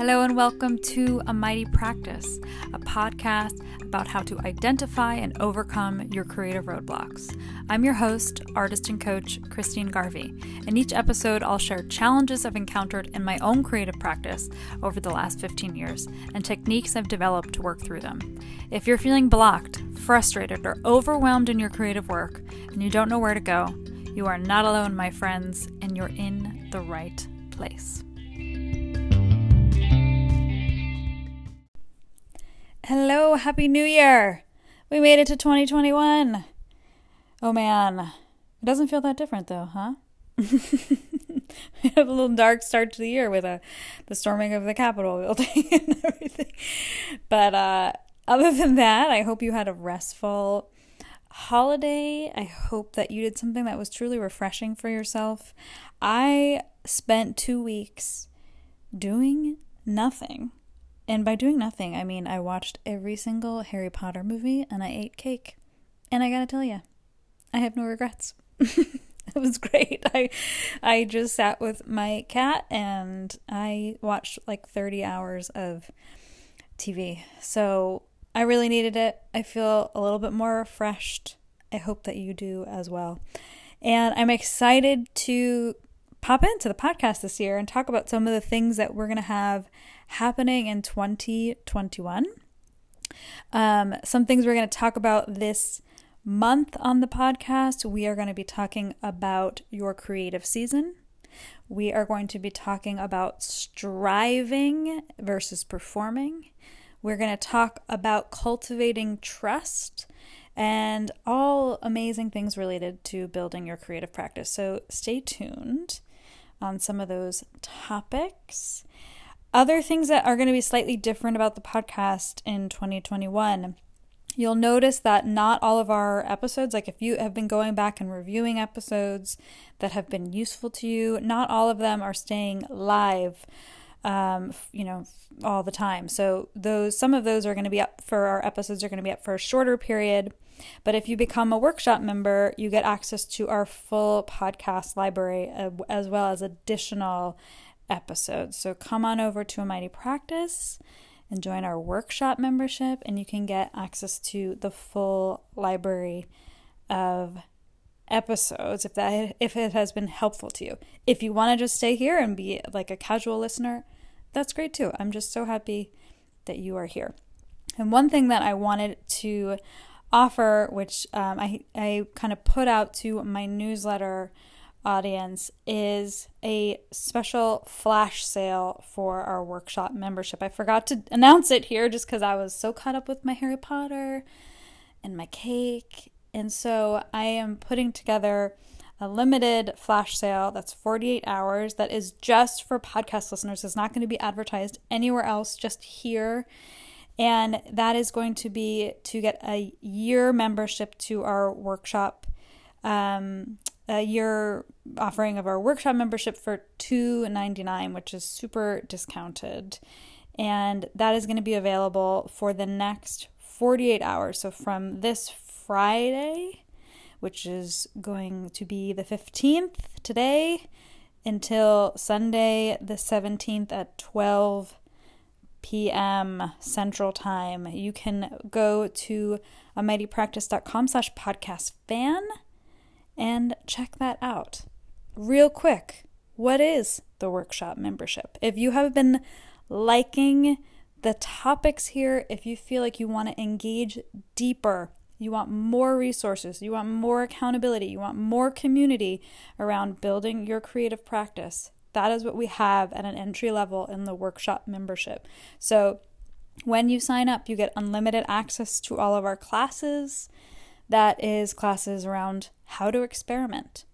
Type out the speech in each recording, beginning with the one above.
Hello, and welcome to A Mighty Practice, a podcast about how to identify and overcome your creative roadblocks. I'm your host, artist and coach, Christine Garvey. In each episode, I'll share challenges I've encountered in my own creative practice over the last 15 years and techniques I've developed to work through them. If you're feeling blocked, frustrated, or overwhelmed in your creative work and you don't know where to go, you are not alone, my friends, and you're in the right place. Hello, Happy New Year! We made it to 2021. Oh man, it doesn't feel that different though, huh? we have a little dark start to the year with a, uh, the storming of the Capitol building and everything. But uh, other than that, I hope you had a restful holiday. I hope that you did something that was truly refreshing for yourself. I spent two weeks doing nothing. And by doing nothing, I mean I watched every single Harry Potter movie and I ate cake. And I gotta tell you, I have no regrets. it was great. I I just sat with my cat and I watched like 30 hours of TV. So I really needed it. I feel a little bit more refreshed. I hope that you do as well. And I'm excited to pop into the podcast this year and talk about some of the things that we're going to have happening in 2021. Um, some things we're going to talk about this month on the podcast. We are going to be talking about your creative season. We are going to be talking about striving versus performing. We're going to talk about cultivating trust and all amazing things related to building your creative practice. So stay tuned on some of those topics. Other things that are going to be slightly different about the podcast in 2021. You'll notice that not all of our episodes, like if you have been going back and reviewing episodes that have been useful to you, not all of them are staying live um, you know, all the time. So those some of those are going to be up for our episodes are going to be up for a shorter period. But if you become a workshop member, you get access to our full podcast library uh, as well as additional episodes. So come on over to a Mighty Practice and join our workshop membership, and you can get access to the full library of episodes if that if it has been helpful to you. If you want to just stay here and be like a casual listener, that's great too. I'm just so happy that you are here. And one thing that I wanted to offer, which um, I I kind of put out to my newsletter audience is a special flash sale for our workshop membership. I forgot to announce it here just because I was so caught up with my Harry Potter and my cake. And so I am putting together a limited flash sale that's 48 hours that is just for podcast listeners. It's not going to be advertised anywhere else, just here. And that is going to be to get a year membership to our workshop um, a year offering of our workshop membership for $2.99, which is super discounted. And that is going to be available for the next 48 hours. So from this Friday, which is going to be the 15th today, until Sunday the 17th at 12 p.m. Central Time. You can go to amightypractice.com slash podcast fan and check that out. Real quick, what is the workshop membership? If you have been liking the topics here, if you feel like you want to engage deeper, you want more resources, you want more accountability, you want more community around building your creative practice, that is what we have at an entry level in the workshop membership. So, when you sign up, you get unlimited access to all of our classes. That is classes around how to experiment,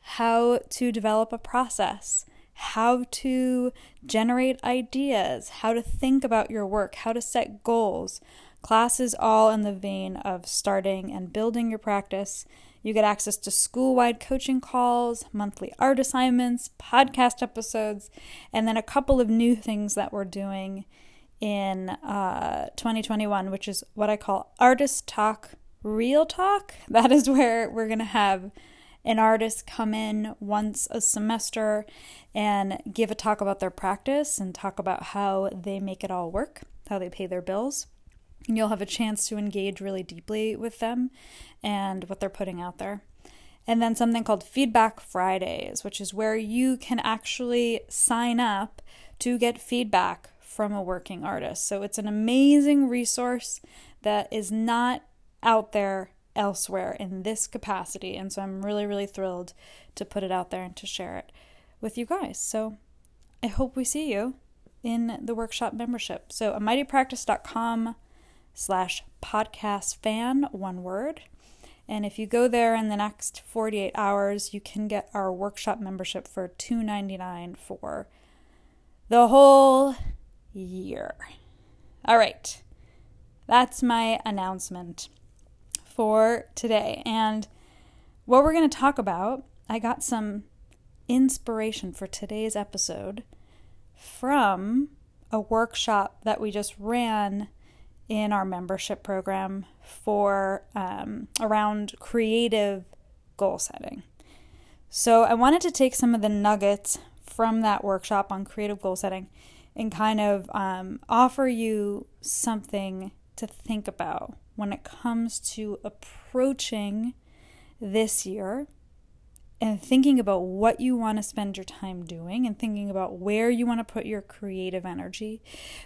how to develop a process, how to generate ideas, how to think about your work, how to set goals. Classes all in the vein of starting and building your practice. You get access to school wide coaching calls, monthly art assignments, podcast episodes, and then a couple of new things that we're doing in uh, 2021, which is what I call Artist Talk real talk. That is where we're going to have an artist come in once a semester and give a talk about their practice and talk about how they make it all work, how they pay their bills. You'll have a chance to engage really deeply with them and what they're putting out there. And then something called Feedback Fridays, which is where you can actually sign up to get feedback from a working artist. So it's an amazing resource that is not out there elsewhere in this capacity. And so I'm really, really thrilled to put it out there and to share it with you guys. So I hope we see you in the workshop membership. So amightypractice.com slash podcast fan, one word. And if you go there in the next 48 hours, you can get our workshop membership for $2.99 for the whole year. All right. That's my announcement for today. And what we're going to talk about, I got some inspiration for today's episode from a workshop that we just ran in our membership program for um, around creative goal setting. So I wanted to take some of the nuggets from that workshop on creative goal setting and kind of um, offer you something to think about when it comes to approaching this year and thinking about what you want to spend your time doing and thinking about where you want to put your creative energy.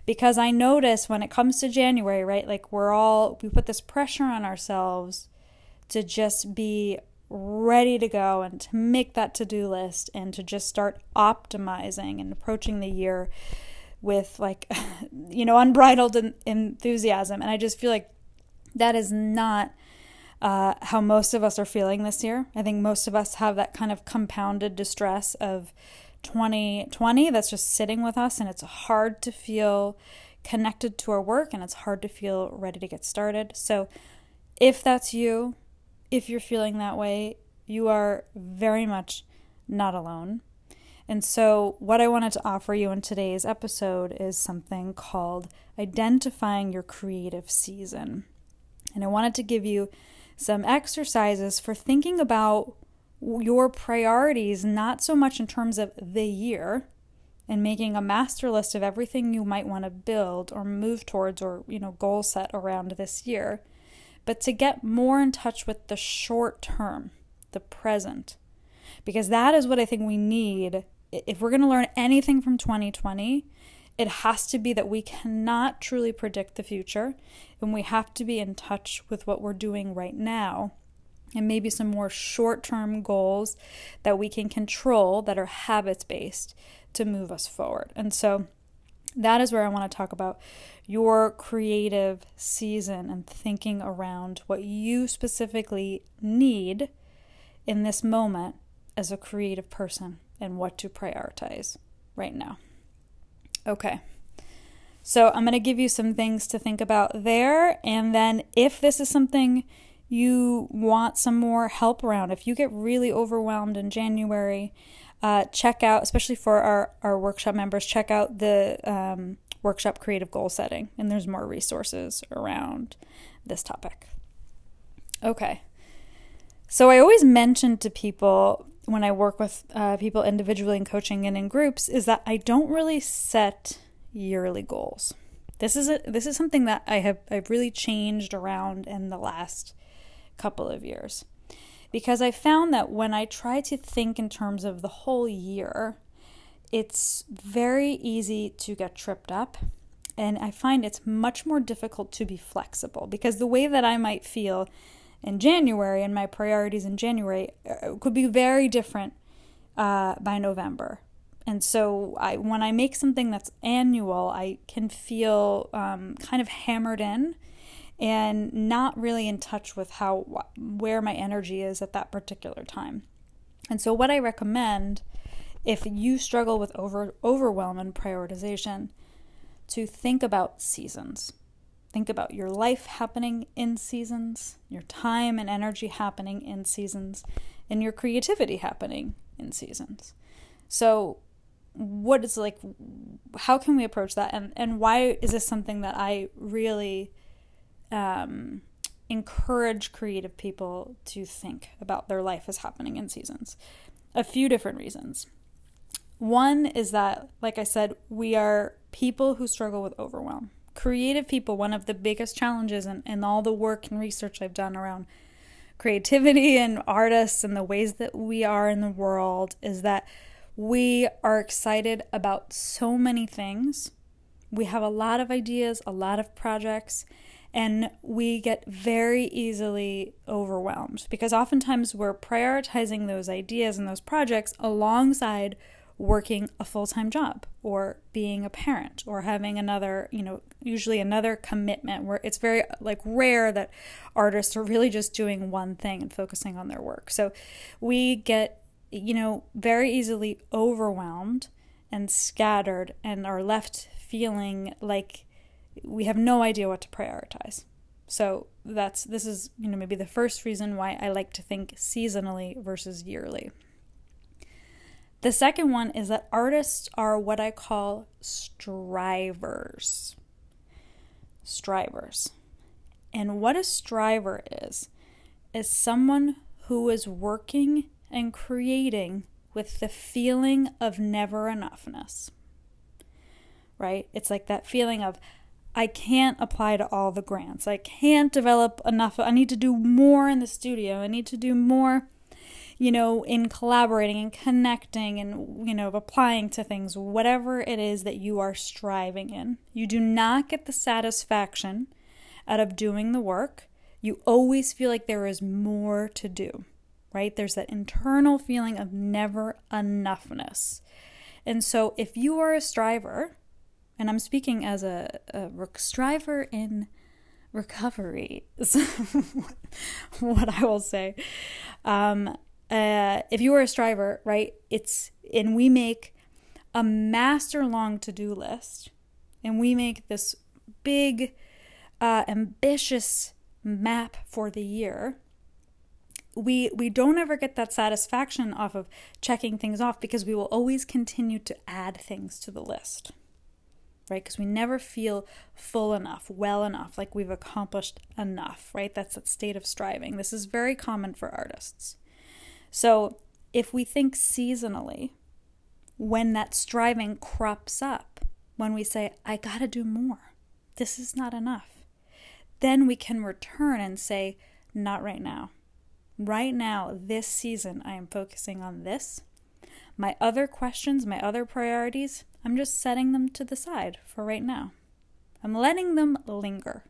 Because I notice when it comes to January, right, like we're all, we put this pressure on ourselves to just be ready to go and to make that to do list and to just start optimizing and approaching the year with like, you know, unbridled enthusiasm. And I just feel like that is not uh, how most of us are feeling this year. I think most of us have that kind of compounded distress of 2020 that's just sitting with us, and it's hard to feel connected to our work and it's hard to feel ready to get started. So, if that's you, if you're feeling that way, you are very much not alone. And so, what I wanted to offer you in today's episode is something called identifying your creative season. And I wanted to give you some exercises for thinking about your priorities, not so much in terms of the year and making a master list of everything you might want to build or move towards or, you know, goal set around this year, but to get more in touch with the short term, the present. Because that is what I think we need. If we're going to learn anything from 2020, it has to be that we cannot truly predict the future and we have to be in touch with what we're doing right now and maybe some more short term goals that we can control that are habits based to move us forward. And so that is where I want to talk about your creative season and thinking around what you specifically need in this moment as a creative person and what to prioritize right now. Okay. So I'm going to give you some things to think about there. And then if this is something you want some more help around, if you get really overwhelmed in January, uh, check out, especially for our, our workshop members, check out the um, workshop creative goal setting. And there's more resources around this topic. Okay. So I always mention to people when I work with uh, people individually in coaching and in groups is that I don't really set yearly goals. This is a this is something that I have I've really changed around in the last couple of years. Because I found that when I try to think in terms of the whole year, it's very easy to get tripped up. And I find it's much more difficult to be flexible because the way that I might feel in January and my priorities in January uh, could be very different uh, by November. And so I, when I make something that's annual, I can feel um, kind of hammered in and not really in touch with how where my energy is at that particular time. And so what I recommend if you struggle with over overwhelm and prioritization to think about seasons. Think about your life happening in seasons, your time and energy happening in seasons, and your creativity happening in seasons. So, what is like how can we approach that and and why is this something that I really um encourage creative people to think about their life as happening in seasons. A few different reasons. One is that, like I said, we are people who struggle with overwhelm. Creative people, one of the biggest challenges in, in all the work and research I've done around creativity and artists and the ways that we are in the world is that we are excited about so many things. We have a lot of ideas, a lot of projects, and we get very easily overwhelmed because oftentimes we're prioritizing those ideas and those projects alongside working a full-time job or being a parent or having another you know usually another commitment where it's very like rare that artists are really just doing one thing and focusing on their work. So we get you know very easily overwhelmed and scattered and are left feeling like we have no idea what to prioritize. So that's this is you know maybe the first reason why I like to think seasonally versus yearly the second one is that artists are what I call strivers. Strivers. And what a striver is, is someone who is working and creating with the feeling of never enoughness. Right? It's like that feeling of, I can't apply to all the grants. I can't develop enough. I need to do more in the studio. I need to do more you know, in collaborating and connecting and, you know, applying to things, whatever it is that you are striving in. You do not get the satisfaction out of doing the work. You always feel like there is more to do, right? There's that internal feeling of never enoughness. And so if you are a striver, and I'm speaking as a, a striver in recovery, is what I will say. Um, uh, if you are a striver, right, it's, and we make a master long to do list, and we make this big, uh, ambitious map for the year, we we don't ever get that satisfaction off of checking things off because we will always continue to add things to the list right because we never feel full enough well enough like we've accomplished enough right? That's that state of striving. This is very common for artists so if we think seasonally, when that striving crops up, when we say, I gotta do more, this is not enough, then we can return and say, Not right now. Right now, this season, I am focusing on this. My other questions, my other priorities, I'm just setting them to the side for right now. I'm letting them linger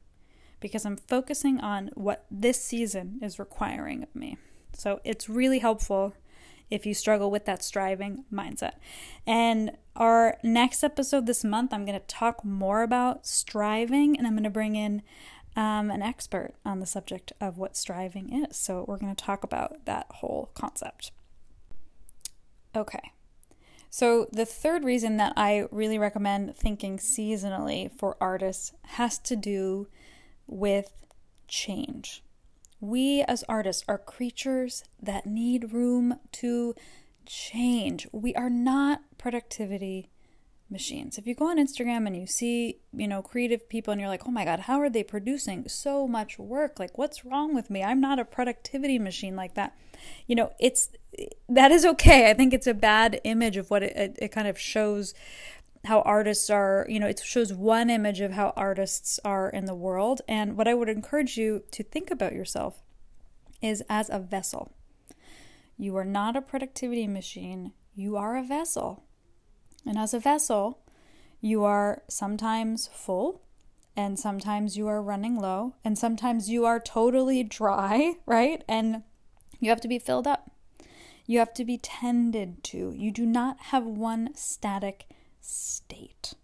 because I'm focusing on what this season is requiring of me. So it's really helpful if you struggle with that striving mindset. And our next episode this month, I'm going to talk more about striving and I'm going to bring in um, an expert on the subject of what striving is. So we're going to talk about that whole concept. Okay. So, the third reason that I really recommend thinking seasonally for artists has to do with change. We as artists are creatures that need room to change. We are not productivity machines. If you go on Instagram and you see, you know, creative people and you're like, "Oh my god, how are they producing so much work? Like what's wrong with me? I'm not a productivity machine like that." You know, it's that is okay. I think it's a bad image of what it, it, it kind of shows how artists are, you know, it shows one image of how artists are in the world. And what I would encourage you to think about yourself is as a vessel. You are not a productivity machine, you are a vessel. And as a vessel, you are sometimes full and sometimes you are running low and sometimes you are totally dry, right? And you have to be filled up. You have to be tended to. You do not have one static state.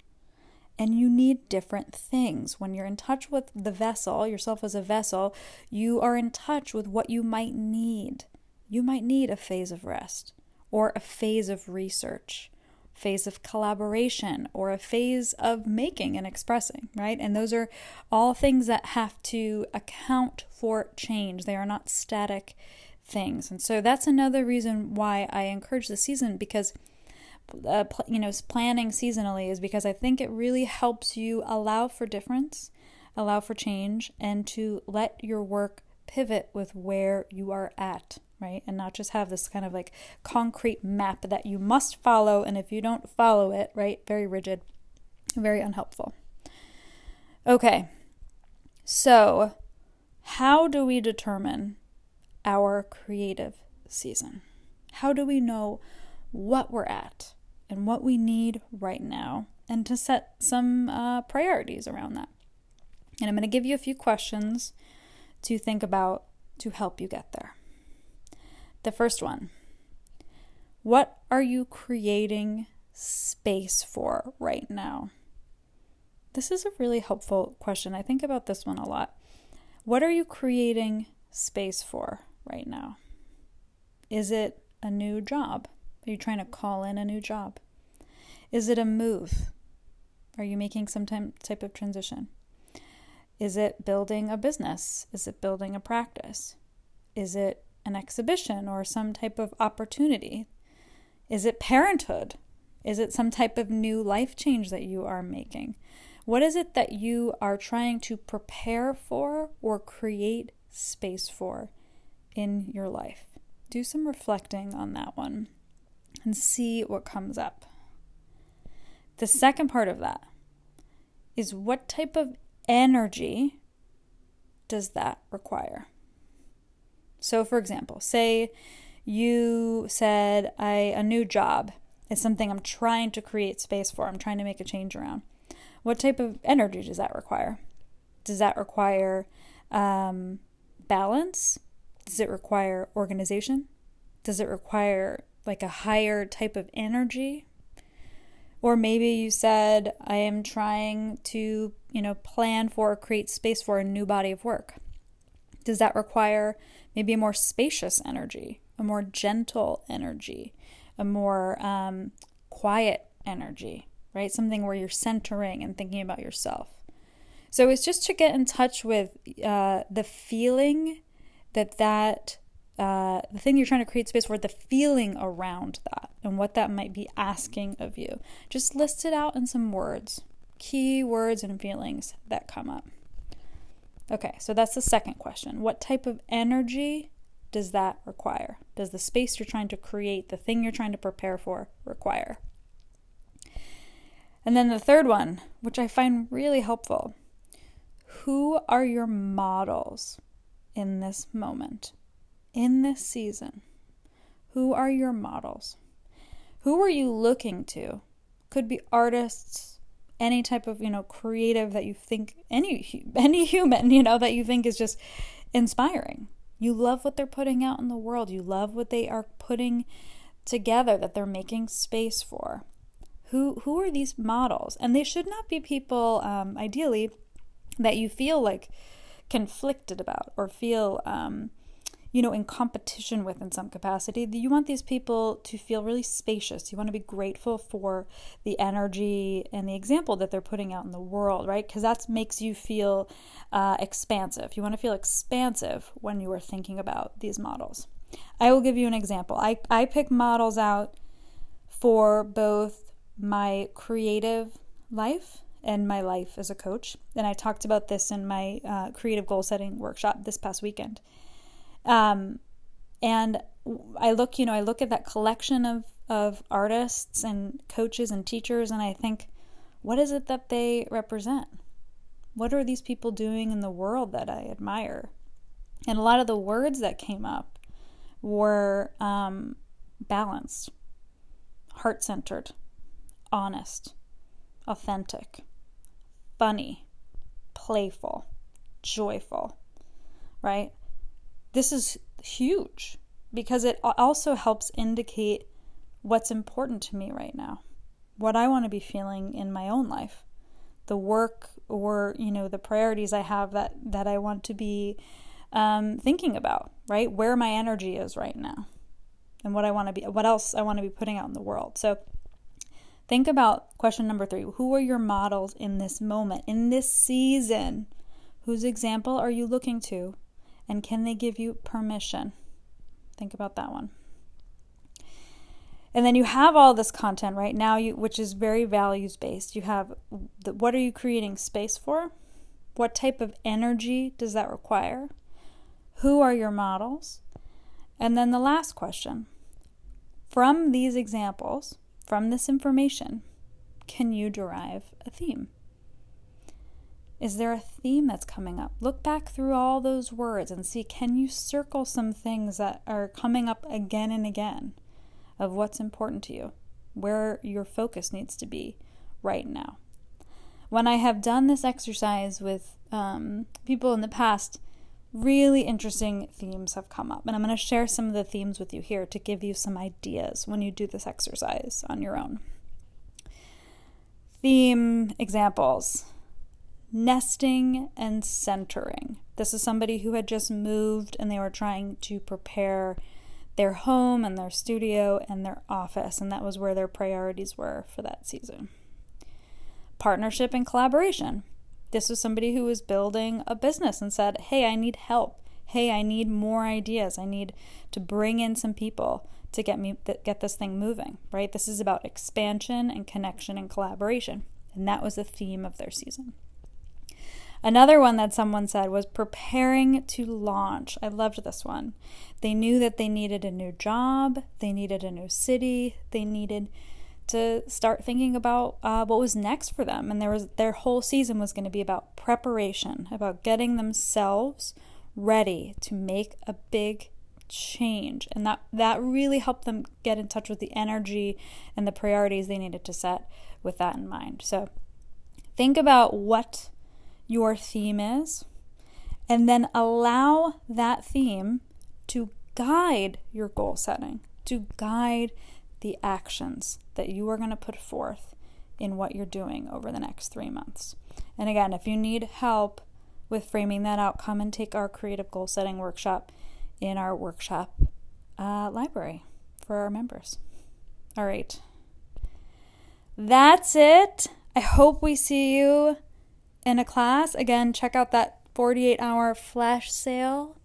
And you need different things. When you're in touch with the vessel, yourself as a vessel, you are in touch with what you might need. You might need a phase of rest, or a phase of research, phase of collaboration, or a phase of making and expressing, right? And those are all things that have to account for change. They are not static things. And so that's another reason why I encourage the season because uh, pl- you know planning seasonally is because I think it really helps you allow for difference, allow for change, and to let your work pivot with where you are at, right? And not just have this kind of like concrete map that you must follow. And if you don't follow it, right, very rigid, very unhelpful. Okay, so how do we determine our creative season? How do we know what we're at and what we need right now and to set some uh, priorities around that? And I'm going to give you a few questions to think about to help you get there. The first one What are you creating space for right now? This is a really helpful question. I think about this one a lot. What are you creating space for right now? Is it a new job? Are you trying to call in a new job? Is it a move? Are you making some type of transition? Is it building a business? Is it building a practice? Is it an exhibition or some type of opportunity? Is it parenthood? Is it some type of new life change that you are making? What is it that you are trying to prepare for or create space for in your life? Do some reflecting on that one and see what comes up. The second part of that is what type of energy does that require? So, for example, say you said, I, a new job is something I'm trying to create space for, I'm trying to make a change around. What type of energy does that require? Does that require um, balance? Does it require organization? Does it require like a higher type of energy or maybe you said, I am trying to, you know, plan for, create space for a new body of work. Does that require maybe a more spacious energy, a more gentle energy, a more um, quiet energy, right? Something where you're centering and thinking about yourself. So it's just to get in touch with uh, the feeling that that uh, the thing you're trying to create space for, the feeling around that and what that might be asking of you. Just list it out in some words, key words and feelings that come up. Okay, so that's the second question. What type of energy does that require? Does the space you're trying to create, the thing you're trying to prepare for, require? And then the third one, which I find really helpful who are your models in this moment? In this season, who are your models? Who are you looking to? Could be artists, any type of, you know, creative that you think any any human, you know, that you think is just inspiring. You love what they're putting out in the world. You love what they are putting together that they're making space for. Who who are these models? And they should not be people um, ideally that you feel like conflicted about or feel um, you know, in competition with in some capacity. You want these people to feel really spacious. You want to be grateful for the energy and the example that they're putting out in the world, right? Because that makes you feel uh, expansive. You want to feel expansive when you are thinking about these models. I will give you an example. I, I pick models out for both my creative life and my life as a coach. And I talked about this in my uh, creative goal setting workshop this past weekend. Um, and I look, you know, I look at that collection of, of artists and coaches and teachers, and I think, what is it that they represent? What are these people doing in the world that I admire? And a lot of the words that came up were um, balanced, heart centered, honest, authentic, funny, playful, joyful, right? This is huge because it also helps indicate what's important to me right now, what I want to be feeling in my own life, the work or you know the priorities I have that that I want to be um, thinking about, right? Where my energy is right now, and what I want to be, what else I want to be putting out in the world. So. Think about question number three. Who are your models in this moment, in this season? Whose example are you looking to? And can they give you permission? Think about that one. And then you have all this content right now, you, which is very values based. You have the, what are you creating space for? What type of energy does that require? Who are your models? And then the last question from these examples, from this information, can you derive a theme? Is there a theme that's coming up? Look back through all those words and see can you circle some things that are coming up again and again of what's important to you, where your focus needs to be right now. When I have done this exercise with um, people in the past, really interesting themes have come up. And I'm going to share some of the themes with you here to give you some ideas when you do this exercise on your own. Theme examples nesting and centering. This is somebody who had just moved and they were trying to prepare their home and their studio and their office, and that was where their priorities were for that season. Partnership and collaboration. This was somebody who was building a business and said, Hey, I need help. Hey, I need more ideas. I need to bring in some people to get me get this thing moving, right? This is about expansion and connection and collaboration. And that was the theme of their season. Another one that someone said was preparing to launch. I loved this one. They knew that they needed a new job, they needed a new city, they needed to start thinking about uh, what was next for them. And there was their whole season was going to be about preparation, about getting themselves ready to make a big change. And that that really helped them get in touch with the energy and the priorities they needed to set with that in mind. So think about what your theme is and then allow that theme to guide your goal setting, to guide the actions that you are going to put forth in what you're doing over the next three months. And again, if you need help with framing that out, come and take our creative goal setting workshop in our workshop uh, library for our members. All right. That's it. I hope we see you in a class. Again, check out that 48 hour flash sale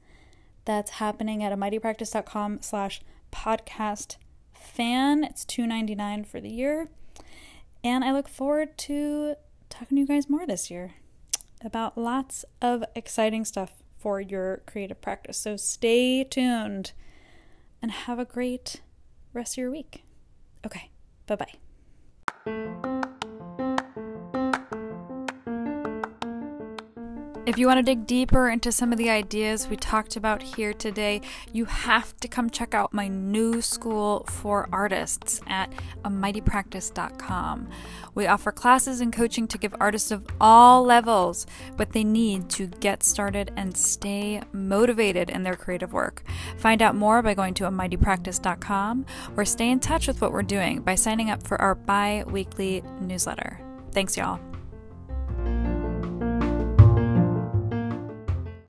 that's happening at a mightypractice.com slash podcast fan. It's $2.99 for the year. And I look forward to talking to you guys more this year about lots of exciting stuff for your creative practice. So stay tuned and have a great rest of your week. Okay, bye bye. If you want to dig deeper into some of the ideas we talked about here today, you have to come check out my new school for artists at amightypractice.com. We offer classes and coaching to give artists of all levels what they need to get started and stay motivated in their creative work. Find out more by going to amightypractice.com or stay in touch with what we're doing by signing up for our bi weekly newsletter. Thanks, y'all.